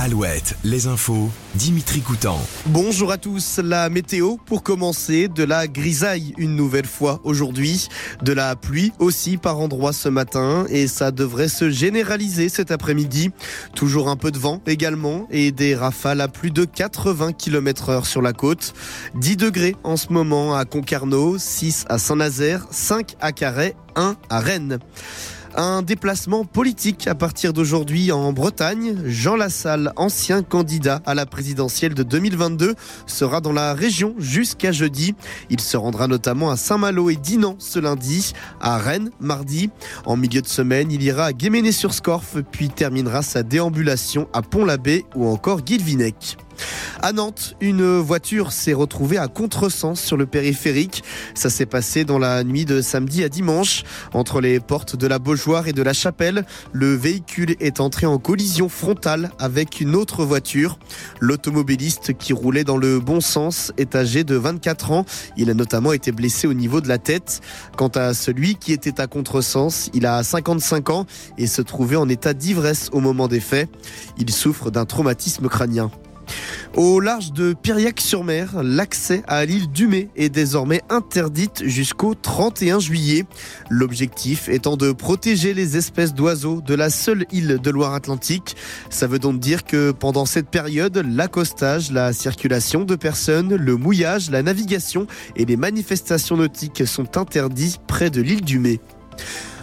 Alouette, les infos, Dimitri Coutan. Bonjour à tous, la météo pour commencer, de la grisaille une nouvelle fois aujourd'hui, de la pluie aussi par endroits ce matin et ça devrait se généraliser cet après-midi. Toujours un peu de vent également et des rafales à plus de 80 km heure sur la côte. 10 degrés en ce moment à Concarneau, 6 à Saint-Nazaire, 5 à Carhaix, 1 à Rennes. Un déplacement politique à partir d'aujourd'hui en Bretagne. Jean Lassalle, ancien candidat à la présidentielle de 2022, sera dans la région jusqu'à jeudi. Il se rendra notamment à Saint-Malo et Dinan ce lundi, à Rennes mardi. En milieu de semaine, il ira à Guéméné-sur-Scorff, puis terminera sa déambulation à Pont-l'Abbé ou encore Guilvinec. À Nantes, une voiture s'est retrouvée à contresens sur le périphérique. Ça s'est passé dans la nuit de samedi à dimanche. Entre les portes de la Beaujoire et de la Chapelle, le véhicule est entré en collision frontale avec une autre voiture. L'automobiliste qui roulait dans le bon sens est âgé de 24 ans. Il a notamment été blessé au niveau de la tête. Quant à celui qui était à contresens, il a 55 ans et se trouvait en état d'ivresse au moment des faits. Il souffre d'un traumatisme crânien. Au large de Piriac-sur-Mer, l'accès à l'île Dumay est désormais interdite jusqu'au 31 juillet. L'objectif étant de protéger les espèces d'oiseaux de la seule île de Loire-Atlantique. Ça veut donc dire que pendant cette période, l'accostage, la circulation de personnes, le mouillage, la navigation et les manifestations nautiques sont interdits près de l'île Dumay.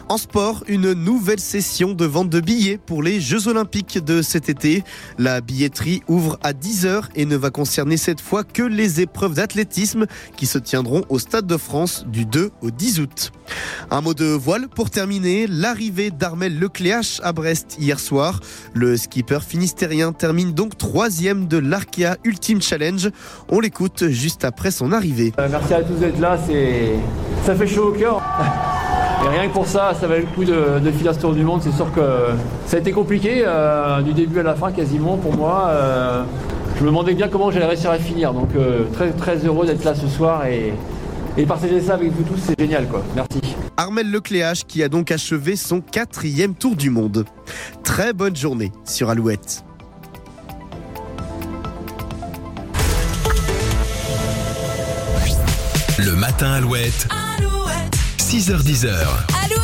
En sport, une nouvelle session de vente de billets pour les Jeux Olympiques de cet été. La billetterie ouvre à 10h et ne va concerner cette fois que les épreuves d'athlétisme qui se tiendront au Stade de France du 2 au 10 août. Un mot de voile pour terminer, l'arrivée d'Armel Lecléache à Brest hier soir. Le skipper finistérien termine donc troisième de l'Arkea Ultimate Challenge. On l'écoute juste après son arrivée. Euh, merci à tous d'être là, ça fait chaud au cœur. Rien que pour ça, ça valait le coup de, de filer ce tour du monde. C'est sûr que ça a été compliqué euh, du début à la fin quasiment pour moi. Euh, je me demandais bien comment j'allais réussir à finir. Donc euh, très très heureux d'être là ce soir et, et partager ça avec vous tous, c'est génial quoi. Merci. Armel Lecléache qui a donc achevé son quatrième tour du monde. Très bonne journée sur Alouette. Le matin Alouette. 6h10.